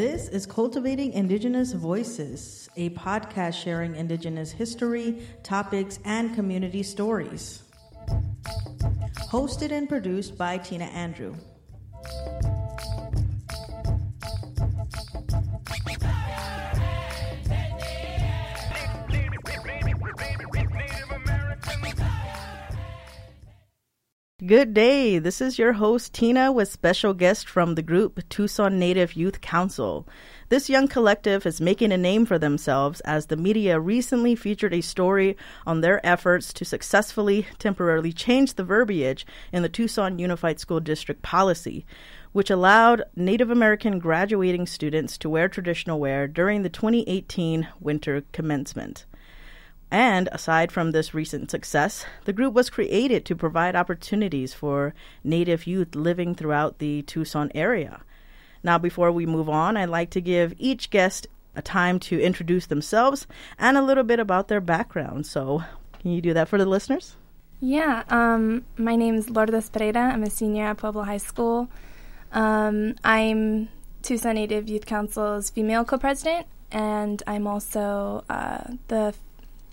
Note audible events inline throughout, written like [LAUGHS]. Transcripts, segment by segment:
This is Cultivating Indigenous Voices, a podcast sharing Indigenous history, topics, and community stories. Hosted and produced by Tina Andrew. Good day. This is your host, Tina, with special guest from the group Tucson Native Youth Council. This young collective is making a name for themselves as the media recently featured a story on their efforts to successfully temporarily change the verbiage in the Tucson Unified School District policy, which allowed Native American graduating students to wear traditional wear during the 2018 winter commencement. And aside from this recent success, the group was created to provide opportunities for Native youth living throughout the Tucson area. Now, before we move on, I'd like to give each guest a time to introduce themselves and a little bit about their background. So, can you do that for the listeners? Yeah, um, my name is Lourdes Pereira. I'm a senior at Pueblo High School. Um, I'm Tucson Native Youth Council's female co president, and I'm also uh, the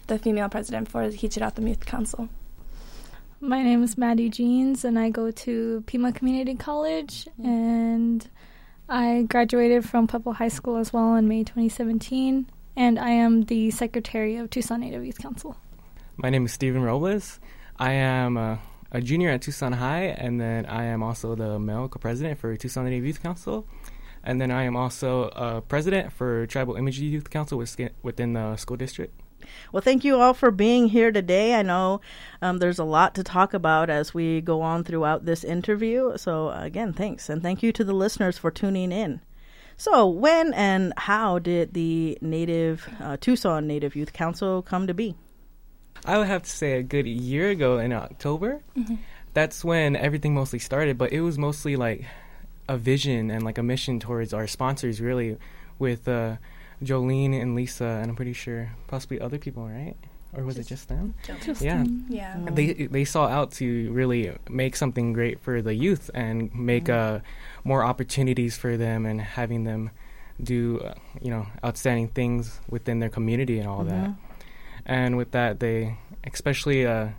the female president for Hia-Ced O'odham Youth Council. My name is Maddy Jeans, and I go to Pima Community College, mm-hmm. and I graduated from Pueblo High School as well in May 2017, and I am the secretary of Tucson Native Youth Council. My name is Steven Robles. I am a, a junior at Tucson High, and then I am also the male co-president for Tucson Native Youth Council. And then I am also a president for Tribal Imagery Youth Council within the school district. Well, thank you all for being here today. I know um, there's a lot to talk about as we go on throughout this interview. So, again, thanks. And thank you to the listeners for tuning in. So, when and how did the Native uh, Tucson Native Youth Council come to be? I would have to say a good year ago in October. Mm-hmm. That's when everything mostly started, but it was mostly like a vision and like a mission towards our sponsors, really, with uh, Jolene and Lisa, and I'm pretty sure possibly other people, right? Or was just it just them? Just yeah, yeah. They they saw out to really make something great for the youth and make mm. uh, more opportunities for them and having them do uh, you know outstanding things within their community and all mm-hmm. that. And with that, they especially uh,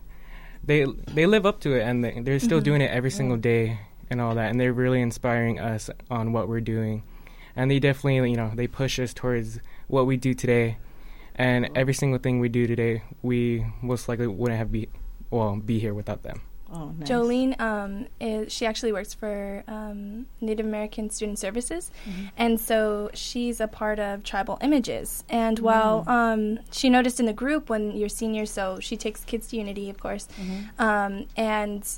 they they live up to it and they, they're still mm-hmm. doing it every single day and all that, and they're really inspiring us on what we're doing and they definitely you know they push us towards what we do today and every single thing we do today we most likely wouldn't have be well be here without them Oh, nice. Jolene, um, is, she actually works for um, Native American Student Services, mm-hmm. and so she's a part of Tribal Images. And mm-hmm. while um, she noticed in the group when you're senior, so she takes kids to Unity, of course, mm-hmm. Um, and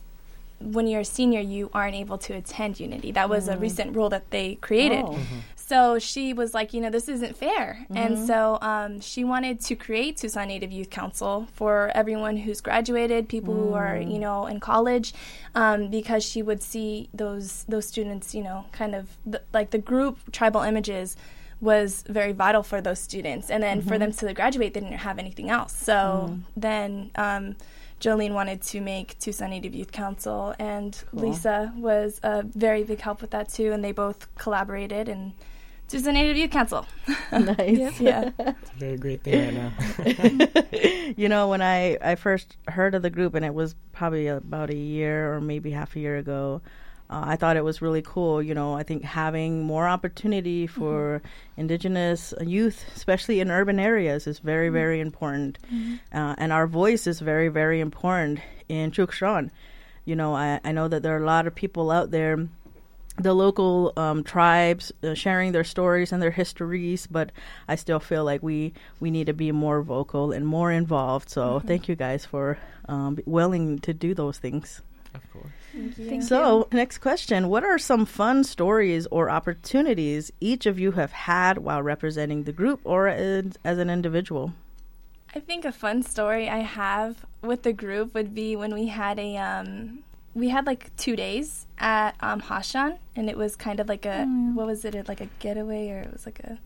when you're a senior, you aren't able to attend Unity. That was mm. a recent rule that they created. Oh. Mm-hmm. So she was like, you know, this isn't fair. Mm-hmm. And so um, she wanted to create Tucson Native Youth Council for everyone who's graduated, people mm. who are, mm. you know, in college, um, because she would see those those students, you know, kind of th- like the group tribal images was very vital for those students. And then mm-hmm. for them to graduate, they didn't have anything else. So mm. then. Um, Jolene wanted to make Tucson Native Youth Council, and cool. Lisa was a very big help with that too, and they both collaborated and Tucson Native Youth Council. [LAUGHS] nice. [LAUGHS] yeah. It's a very great thing right now. [LAUGHS] you know, when I, I first heard of the group, and it was probably about a year or maybe half a year ago, uh, I thought it was really cool. You know, I think having more opportunity for mm-hmm. indigenous youth, especially in urban areas, is very, mm-hmm. very important. Mm-hmm. Uh, and our voice is very, very important in Chukson. You know, I, I know that there are a lot of people out there the local um, tribes uh, sharing their stories and their histories, but I still feel like we we need to be more vocal and more involved. So mm-hmm. thank you guys for um, willing to do those things. Of course. Thank you. Thank so, you. next question. What are some fun stories or opportunities each of you have had while representing the group or as, as an individual? I think a fun story I have with the group would be when we had a um, we had like two days at um, Hashan, and it was kind of like a mm. what was it? Like a getaway, or it was like a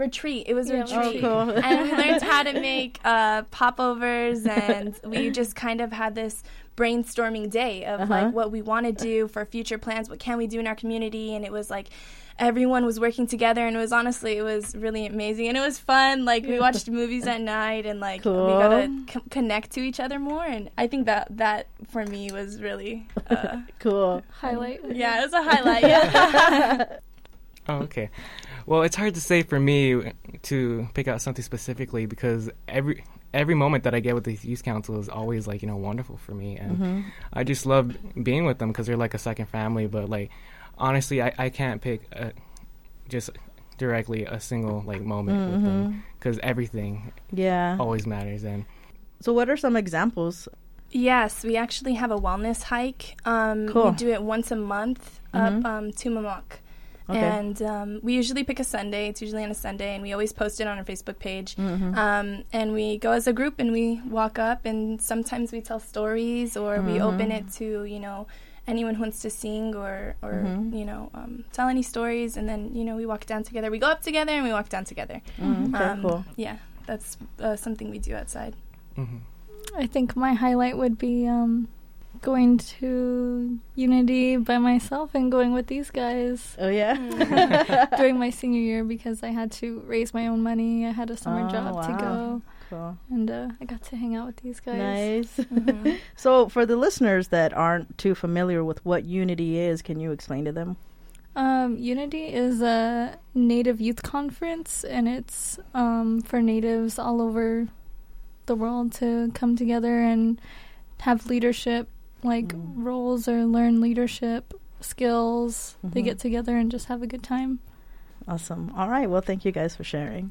retreat. It was a Yeah, retreat. Oh, cool. and we learned how to make uh, popovers, and we [LAUGHS] just kind of had this brainstorming day of Uh-huh. like what we want to do for future plans. What can we do in our community? And it was like everyone was working together, and it was honestly it was really amazing, and it was fun. Like we watched [LAUGHS] movies at night, and like we got to Cool. c- connect to each other more. And I think that that for me was really. Uh, [LAUGHS] Cool. Highlight. yeah, it was a highlight. Yeah. Oh, okay. Well, it's hard to say for me to pick out something specifically because every every moment that I get with the youth council is always like you know wonderful for me, and Mm-hmm. I just love being with them because they're like a second family. But like honestly, I, I can't pick a, just directly a single like moment with them because everything Yeah. always matters. And So, what are some examples? Yes, we actually have a wellness hike. Um, Cool. We do it once a month Mhm. up um, to Mamok. Okay. And um, we usually pick a Sunday. It's usually on a Sunday, and we always post it on our Facebook page. Mhm. Um, and we go as a group and we walk up, and sometimes we tell stories or we open it to, you know, anyone who wants to sing or, or Mhm. you know, um, tell any stories. And then, you know, we walk down together. We go up together and we walk down together. Mm, okay, Um, cool. Yeah, that's uh, something we do outside. mhm. I think my highlight would be um, going to Unity by myself and going with these guys Oh yeah. [LAUGHS] during my [LAUGHS] senior year because I had to raise my own money. I had a summer Oh, job to go, cool. and uh, I got to hang out with these guys. Nice. Mhm. [LAUGHS] So, for the listeners that aren't too familiar with what Unity is, can you explain to them? Um, Unity is a Native youth conference, and it's um, for Natives all over the world to come together and have leadership like Mm. roles or learn leadership skills. They Mhm. get together and just have a good time. Awesome. All right. Well, thank you guys for sharing.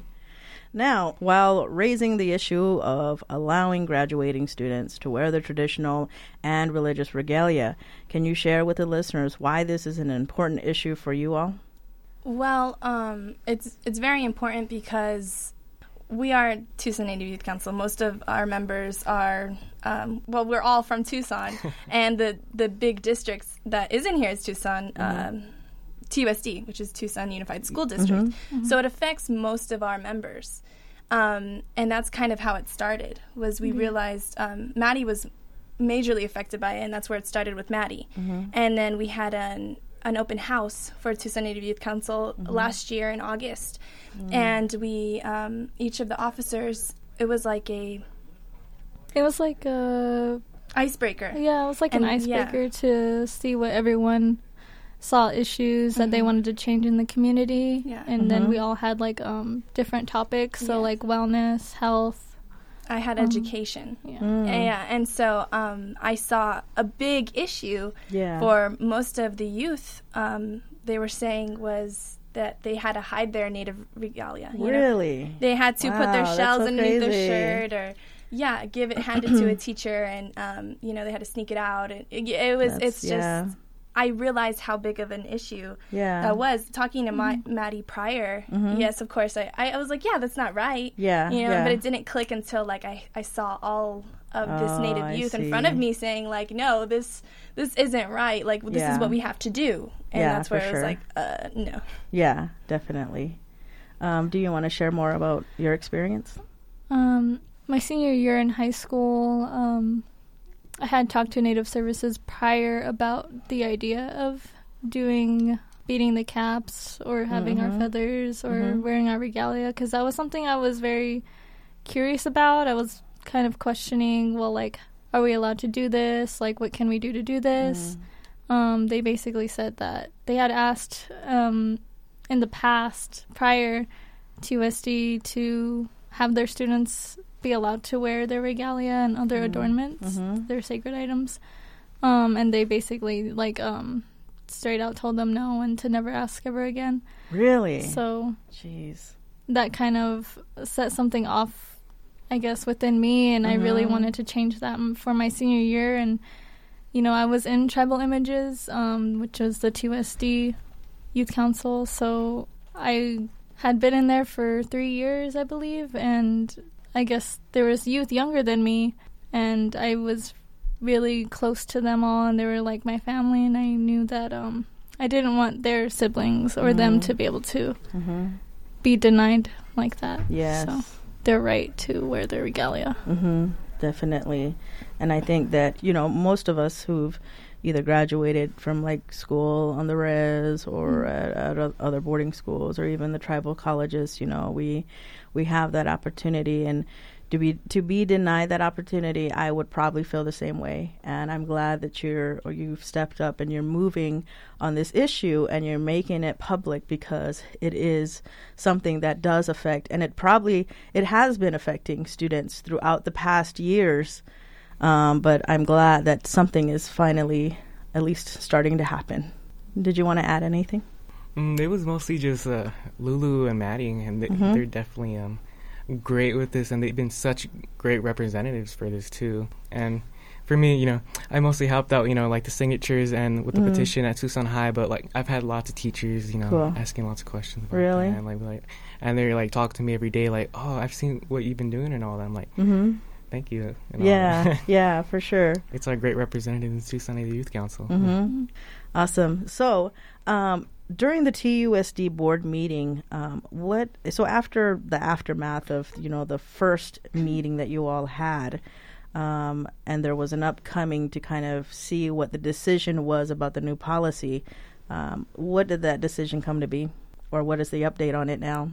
Now, while raising the issue of allowing graduating students to wear their traditional and religious regalia, can you share with the listeners why this is an important issue for you all? Well, um, it's it's very important because we are Tucson Native Youth Council. Most of our members are, um, well, we're all from Tucson, [LAUGHS] and the the big districts that is in here is Tucson. Um, TUSD, which is Tucson Unified School District. So it affects most of our members. Um, and that's kind of how it started, was we realized um, Maddy was majorly affected by it, and that's where it started with Maddy. And then we had an an open house for Tucson Native Youth Council last year in August, and we um, each of the officers it was like a It was like a icebreaker. yeah, it was like an And, yeah. icebreaker to see what everyone saw issues that they wanted to change in the community. Yeah. And then Mhm. we all had like um different topics, so Yeah. like wellness, health. I had Um, education. Yeah. Mm. Yeah, and so um, I saw a big issue Yeah. for most of the youth. Um, they were saying was that they had to hide their native regalia. You know? really? They had to put their shells so underneath crazy. their shirt, or yeah, give it, hand it to a [CLEARS THROAT] teacher, and um, you know they had to sneak it out. And it, it was, That's- it's just. yeah. I realized how big of an issue Yeah. that was. Talking to my, Maddy prior, Mhm. yes, of course, I, I, I was like, yeah, that's not right Yeah. you know yeah. but it didn't click until like i, I saw all of this Oh, native I youth in front of me saying like no this this isn't right like this Yeah. is what we have to do and Yeah, that's for where it was sure. like uh no Yeah, definitely. Um, do you want to share more about your experience? Um, my senior year in high school, um, I had talked to Native Services prior about the idea of doing beating the caps or having our Mhm. feathers or Mhm. wearing our regalia because that was something I was very curious about. I was kind of questioning, well, like, are we allowed to do this? Like, what can we do to do this? Um, they basically said that they had asked um, in the past prior to USD to have their students be allowed to wear their regalia and other Mm. adornments, Mhm. their sacred items. Um, and they basically like um, straight out told them no and to never ask ever again. Really? So Jeez. that kind of set something off, I guess, within me, and I really Mhm. wanted to change that for my senior year. And you know, I was in Tribal Images, um, which was the TUSD Youth Council, so I had been in there for three years, I believe, and I guess there was youth younger than me, and I was really close to them all, and they were like my family, and I knew that um, I didn't want their siblings or them Mhm. to be able to Mm-hmm. be denied like that. Yes. So their right to wear their regalia. Mm-hmm. Definitely. And I think that, you know, most of us who've either graduated from like school on the res or mm-hmm. at, at other boarding schools or even the tribal colleges, you know, we we have that opportunity and to be to be denied that opportunity, I would probably feel the same way. And I'm glad that you're or you've stepped up and you're moving on this issue and you're making it public because it is something that does affect and it probably it has been affecting students throughout the past years. Um, but I'm glad that something is finally at least starting to happen. Did you want to add anything? Mm, it was mostly just uh, Lulu and Maddy, and they, Mhm. they're definitely um, great with this, and they've been such great representatives for this too. And for me, you know, I mostly helped out, you know, like the signatures and with the Mhm. petition at Tucson High. But like, I've had lots of teachers, you know, Cool. asking lots of questions. About Really? and, like, like, and they're like talk to me every day, like, oh, I've seen what you've been doing and all that. I'm like, Mm-hmm. thank you. and Yeah, [LAUGHS] yeah, for sure. it's our great representative in Tucson Youth Council. Mm-hmm. Awesome. So, um, during the TUSD board meeting, um, what? So after the aftermath of you know the first meeting that you all had, um, and there was an upcoming to kind of see what the decision was about the new policy. Um, what did that decision come to be, or what is the update on it now?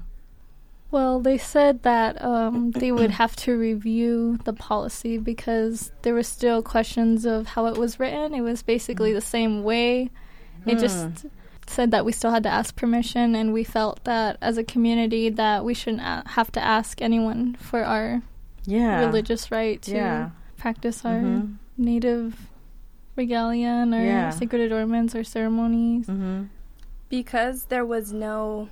Well, they said that um, they would have to review the policy because there were still questions of how it was written. It was basically the same way. It Hmm. just said that we still had to ask permission, and we felt that as a community that we shouldn't a- have to ask anyone for our Yeah. religious right to Yeah. practice our Mhm. native regalia and our Yeah. sacred adornments, or ceremonies. Mm-hmm. because there was no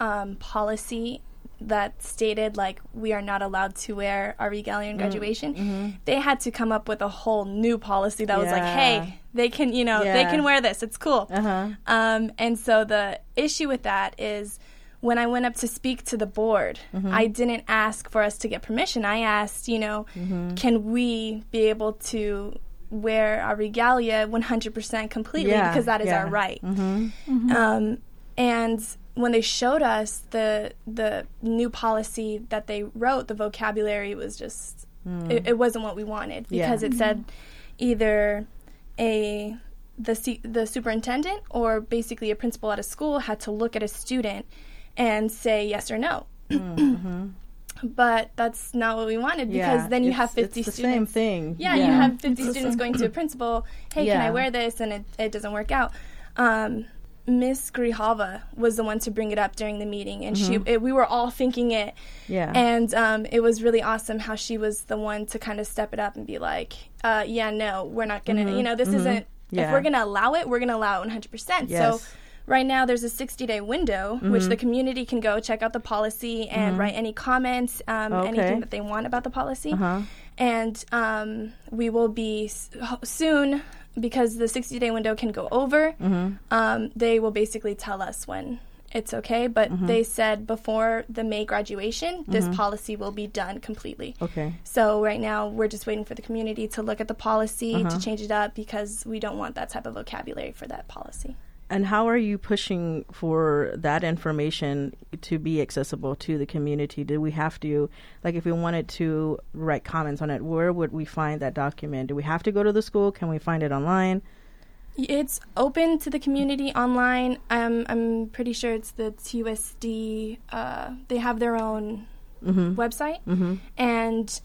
um, policy that stated like we are not allowed to wear our regalia in graduation Mm-hmm. they had to come up with a whole new policy that was like hey they can you know they can wear this it's cool Uh huh. um, and so the issue with that is when I went up to speak to the board, Mm-hmm. I didn't ask for us to get permission. I asked, you know, Mm-hmm. can we be able to wear our regalia 100% completely Yeah, because that is yeah. our right. Mm-hmm. Um, and when they showed us the the new policy that they wrote, the vocabulary was just it, it wasn't what we wanted Hmm. Yeah. because it said either a the C, the superintendent or basically a principal at a school had to look at a student and say yes or no. [CLEARS THROAT] But that's not what we wanted because Mm-hmm. Yeah, then you have 50 it's the students. same thing. Yeah, you have 50 It's students going to a principal, hey, can I wear this? And it, it doesn't work out. Um, Miss Grijalva was the one to bring it up during the meeting, and Mm-hmm. she it, we were all thinking it, Yeah. and um, it was really awesome how she was the one to kind of step it up and be like, uh, "Yeah, no, we're not gonna, you know, this isn't. Mm-hmm. Yeah. If we're gonna allow it, we're gonna allow it 100 percent." Mm-hmm. So right now there's a 60 day window which the community can go check out the policy and write any comments, um, Okay. anything that they want about the policy uh-huh. and um, we will be s- soon because the 60 day window can go over Mm-hmm. um, they will basically tell us when it's okay but Mm-hmm. they said before the may graduation this policy will be done completely Okay. so right now we're just waiting for the community to look at the policy Uh-huh. to change it up because we don't want that type of vocabulary for that policy And how are you pushing for that information to be accessible to the community? Do we have to, like, if we wanted to write comments on it, where would we find that document? Do we have to go to the school? Can we find it online? It's open to the community online. Um, I'm pretty sure it's the TUSD. Uh, they have their own Mm-hmm. website, Mm-hmm. and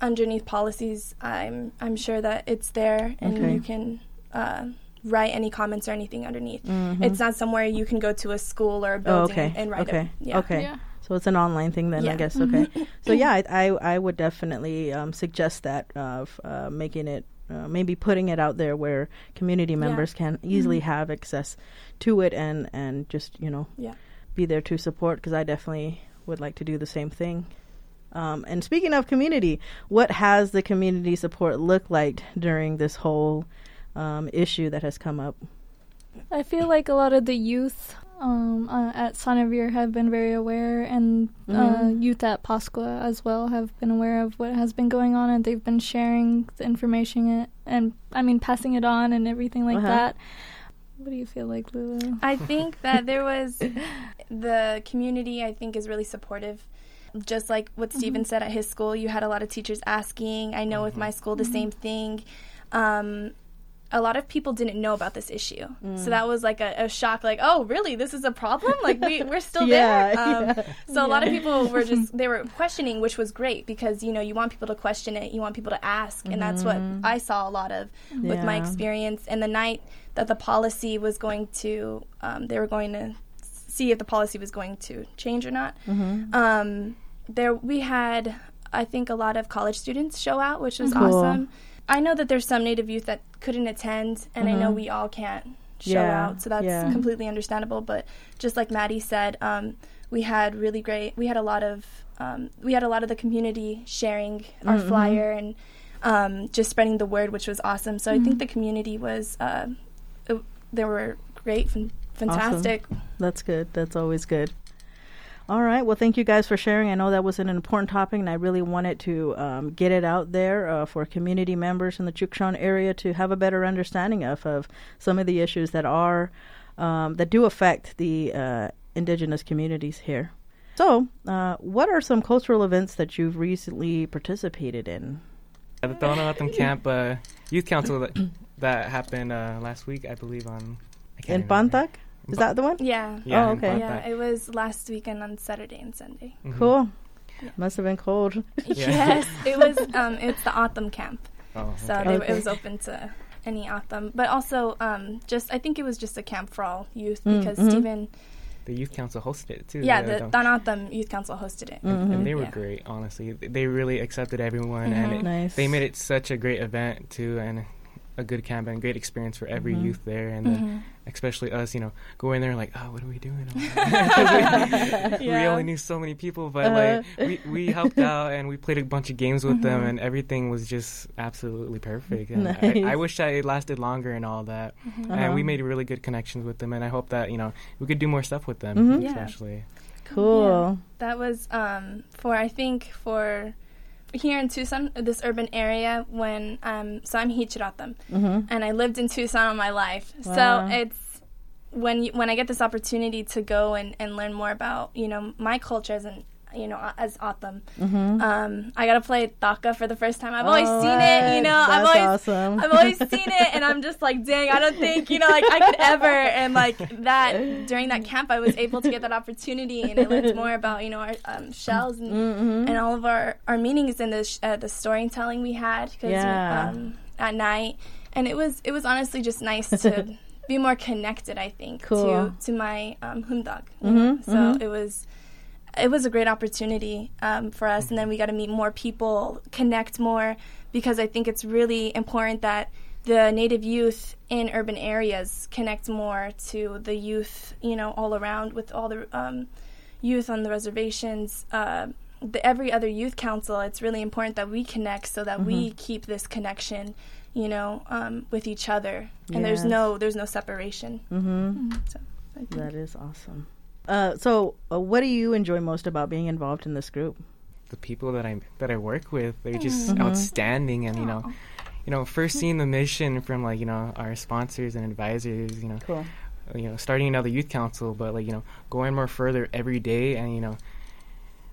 underneath policies, I'm I'm sure that it's there, and Okay. you can uh, write any comments or anything underneath. Mhm. It's not somewhere you can go to a school or a Oh, building okay. and write okay. it. Yeah. Okay. Yeah. So it's an online thing then, I guess. Okay. [LAUGHS] so yeah, I, I I would definitely um, suggest that of uh, making it. Uh, maybe putting it out there where community members can easily have access to it and and just you know Yeah. be there to support because I definitely would like to do the same thing. Um, and speaking of community, what has the community support looked like during this whole um, issue that has come up? I feel like a lot of the youth um, uh, at San Xavier have been very aware, and uh, Mhm. youth at Pascua as well have been aware of what has been going on, and they've been sharing the information it, and I mean passing it on and everything like Uh-huh. that. What do you feel like, Lulu? I think that there was [LAUGHS] the community. I think is really supportive. Just like what Steven said at his school, you had a lot of teachers asking. I know with my school the same thing. Um, a lot of people didn't know about this issue, so that was like a, a shock. Like, oh, really? This is a problem? Like we we're [LAUGHS] still Yeah, there. Um, yeah. So a lot of people were just [LAUGHS] they were questioning, which was great because you know you want people to question it, you want people to ask, and that's what I saw a lot of with my experience. And the night that the policy was going to, um, they were going to see if the policy was going to change or not. Um, there we had, I think, a lot of college students show out, which was Cool. awesome. I know that there's some Native youth that couldn't attend, and I know we all can't show Yeah, out, so that's yeah. completely understandable. But just like Maddy said, um, we had really great. We had a lot of um, we had a lot of the community sharing our flyer and um, just spreading the word, which was awesome. So I think the community was uh, it, they were great, fan- fantastic. That's good. That's always good. All right. Well, thank you guys for sharing. I know that was an important topic, and I really wanted to um, get it out there uh, for community members in the Chukson area to have a better understanding of, of some of the issues that are um, that do affect the uh, indigenous communities here. So, uh, what are some cultural events that you've recently participated in? At the Tohono Camp uh, Youth Council that, that happened uh, last week, I believe, on. I can't In. Pantak? Is that the one? Yeah. Yeah, Oh, okay. Yeah, Pantak. it was last weekend on Saturday and Sunday. Mhm. Cool. Yeah. Must have been cold. [LAUGHS] Yes, [LAUGHS] it was. Um, it's the O'odham camp, Oh, so okay. they, Okay. it was open to any O'odham, but also um, just I think it was just a camp for all youth Mm, because mhm. Steven, the youth council hosted it too. yeah, the- the Don O'odham Youth Council hosted it. Mhm. and they were Yeah. great. Honestly, they really accepted everyone, and Mhm. it, Nice. they made it such a great event too, and a good camp and great experience for every Mhm. youth there, and then Mhm. especially us, you know, going there like, oh, what are we doing? [LAUGHS] [LAUGHS] we, we only knew so many people, but Uh-huh. like we, we helped out and we played a bunch of games with them, Mhm. and everything was just absolutely perfect. And Nice. I, I wish that it lasted longer and all that. Mhm. Uh-huh. And we made really good connections with them, and I hope that you know we could do more stuff with them, Mhm. Yeah. especially. Cool. That was um, for I think for here in Tucson, this urban area. When um, so I'm Hia-Ced O'odham, Mm-hmm. and I lived in Tucson all my life. Wow. So it's when you, when I get this opportunity to go and, and learn more about you know my culture as an you know as O'odham, Mm-hmm. um, I got to play Taka for the first time. I've always Oh, seen it, you know. I've that's always awesome. I've always seen it, and I'm just like, dang, I don't think you know, like I could ever. And like that during that camp, I was able to get that opportunity, and I learned more about you know our um, shells and, Mhm. and all of our our meanings in the sh- uh, the storytelling we had because Yeah. um, at night, and it was it was honestly just nice to [LAUGHS] be more connected. I think Cool. to to my um, Mhm, know? So mhm. it was it was a great opportunity um, for us, and then we got to meet more people, connect more, because I think it's really important that the Native youth in urban areas connect more to the youth, you know, all around with all the um, youth on the reservations. Uh, the every other youth council, it's really important that we connect so that we keep this connection, you know, um, with each other, and there's no there's no separation. Mm-hmm. So I think- That is awesome. Uh, so, uh, what do you enjoy most about being involved in this group? The people that I that I work with, they're just Mhm. outstanding, and you know, you know, first seeing the mission from like you know our sponsors and advisors, you know, Cool. you know, starting another youth council, but like you know, going more further every day, and you know,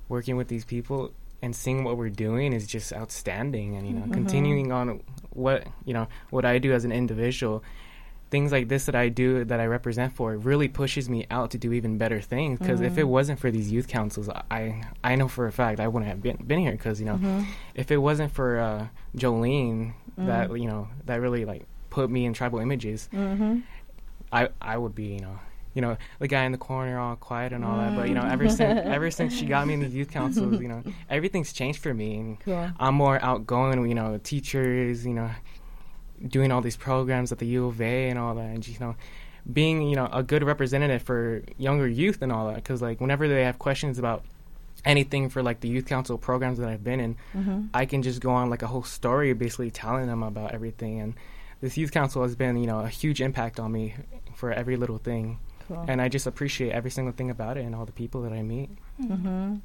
working with these people and seeing what we're doing is just outstanding, and you know, Mhm. continuing on what you know what I do as an individual. Things like this that I do that I represent for really pushes me out to do even better things. Because if it Mhm. wasn't for these youth councils, I I know for a fact I wouldn't have been been here. Because you know, Mhm. if it wasn't for uh, Jolene, that Mm. you know that really like put me in tribal images, Mm-hmm. I I would be you know you know the guy in the corner all quiet and all that. But you know ever since ever since she got me in the youth councils, you know [LAUGHS] everything's changed for me, and. I'm more outgoing. You know, teachers, you know, doing all these programs at the U of A and all that, and you know. Being, you know, a good representative for younger youth and all that, because like whenever they have questions about anything for like the youth council programs that I've been in, Mm-hmm. I can just go on like a whole story basically telling them about everything and this youth council has been, you know, a huge impact on me for every little thing. Cool. And I just appreciate every single thing about it and all the people that I meet. mm-hmm.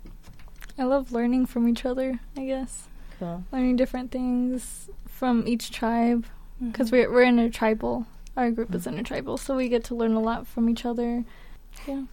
I love learning from each other, I guess. Cool. Learning different things from each tribe. Because Mhm. we're, we're in a tribal our group is intertribal, so we get to learn a lot from each other. Yeah.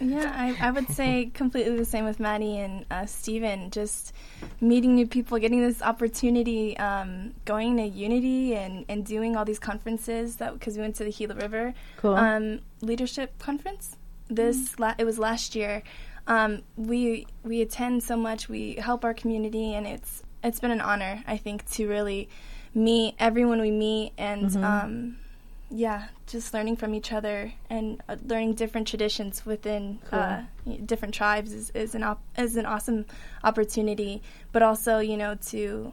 Yeah, I, I would say [LAUGHS] completely the same with Maddy and uh, Steven. Just meeting new people, getting this opportunity, um, going to Unity and, and doing all these conferences that because we went to the Gila River Cool. um, leadership conference. This la- it was last year. Um, we we attend so much. We help our community, and it's it's been an honor. I think to really meet everyone we meet, and um, yeah, just learning from each other and uh, learning different traditions within uh, different tribes is, is an op- is an awesome opportunity. But also, you know, to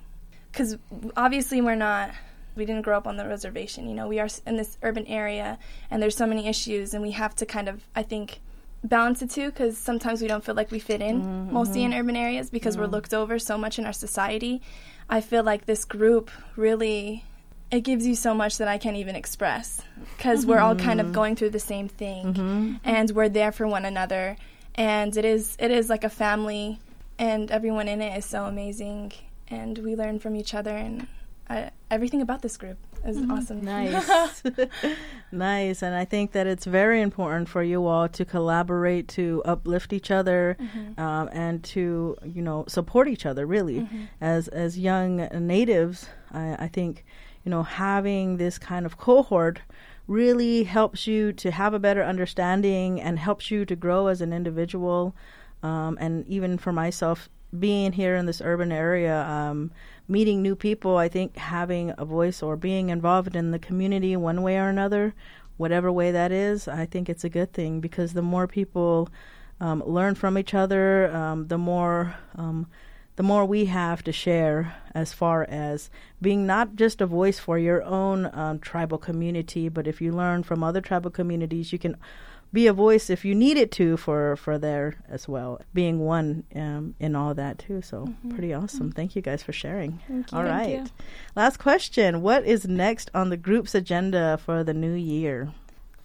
because obviously we're not we didn't grow up on the reservation. You know, we are in this urban area, and there's so many issues, and we have to kind of I think balance the two because sometimes we don't feel like we fit in mostly in urban areas because we're looked over so much in our society. I feel like this group really it gives you so much that I can't even express because we're all kind of mm-hmm. going through the same thing mm-hmm. and we're there for one another and it is it is like a family and everyone in it is so amazing and we learn from each other and I, everything about this group is awesome. Nice. [LAUGHS] nice. And I think that it's very important for you all to collaborate, to uplift each other, um, and to, you know, support each other, really. As, as young natives, I, I think, you know, having this kind of cohort really helps you to have a better understanding and helps you to grow as an individual. Um, and even for myself, being here in this urban area, um, meeting new people, I think having a voice or being involved in the community one way or another, whatever way that is, I think it's a good thing because the more people um, learn from each other, um, the more um, the more we have to share as far as being not just a voice for your own um, tribal community, but if you learn from other tribal communities, you can be a voice if you need it to for for there as well being one um, in all that too so pretty awesome thank you guys for sharing Thank you. all right Thank you. last question what is next on the group's agenda for the new year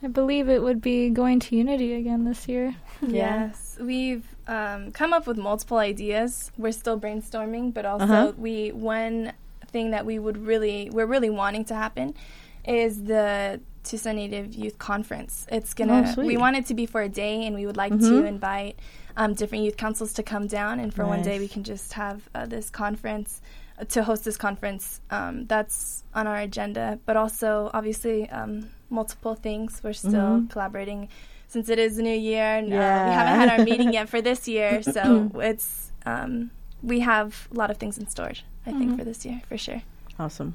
I believe it would be going to Unity again this year. [LAUGHS] Yes, we've um, come up with multiple ideas. We're still brainstorming, but also Uh-huh. we one thing that we would really we're really wanting to happen is the Tucson Native Youth Conference. It's gonna Oh, we want it to be for a day, and we would like Mhm. to invite um, different youth councils to come down, and for one day we can just have uh, this conference uh, to host this conference. Um, that's on our agenda, but also obviously um, multiple things. We're still Mhm. collaborating since it is the new year. And, uh, we haven't had our meeting [LAUGHS] yet for this year, [CLEARS THROAT] so it's um, we have a lot of things in storage. I think Mhm. for this year for sure. Awesome.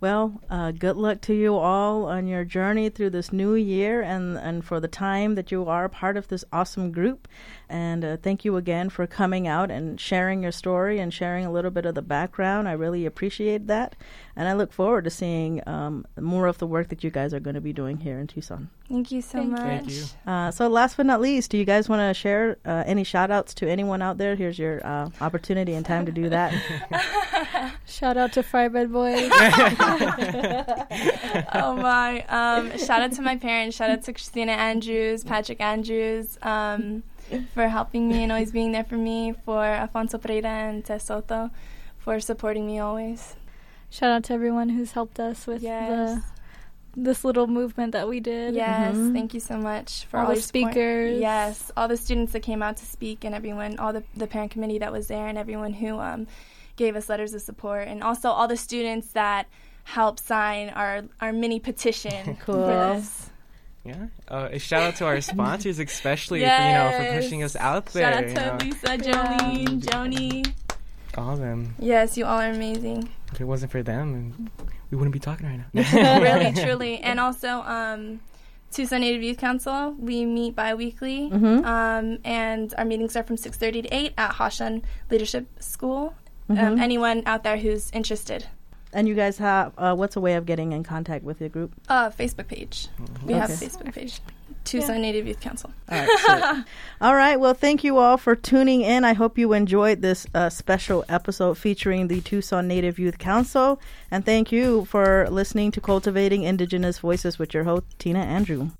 Well, uh, good luck to you all on your journey through this new year and, and for the time that you are part of this awesome group. And uh, thank you again for coming out and sharing your story and sharing a little bit of the background. I really appreciate that. And I look forward to seeing um, more of the work that you guys are going to be doing here in Tucson. Thank you so Thank you. much. Thank you. Uh, so, last but not least, do you guys want to share uh, any shout outs to anyone out there? Here's your uh, opportunity and time to do that. [LAUGHS] Shout out to Firebed Boys. [LAUGHS] [LAUGHS] oh my! Um, shout out to my parents. Shout out to Christina Andrews, Patrick Andrews, um, for helping me and always being there for me. For Alfonso Pereira and Tess Soto, for supporting me always. Shout out to everyone who's helped us with Yes. the this little movement that we did. Yes, Mhm. thank you so much for All all, the your support. speakers. Yes, all the students that came out to speak, and everyone, all the the parent committee that was there, and everyone who um, gave us letters of support, and also all the students that helped sign our our mini petition [LAUGHS] Cool. for this. Yeah. Uh, a shout out to our sponsors, especially for, you know for pushing us out there. Shout out you to know. Lisa, Yeah. Jolene, Joni. All of them. Yes, you all are amazing. If it wasn't for them, we wouldn't be talking right now. [LAUGHS] [LAUGHS] really, truly, and also um, Tucson Native Youth Council. We meet bi-weekly, Mhm. um, and our meetings are from six thirty to eight at Hashan Leadership School. Mhm. Um, anyone out there who's interested, And you guys have uh, what's a way of getting in contact with your group? uh, Facebook page. We have a Facebook page. Tucson Native Youth Council. All right, [LAUGHS] all right, Well, thank you all for tuning in. I hope you enjoyed this uh, special episode featuring the Tucson Native Youth Council. And thank you for listening to Cultivating Indigenous Voices with your host, Tina Andrew.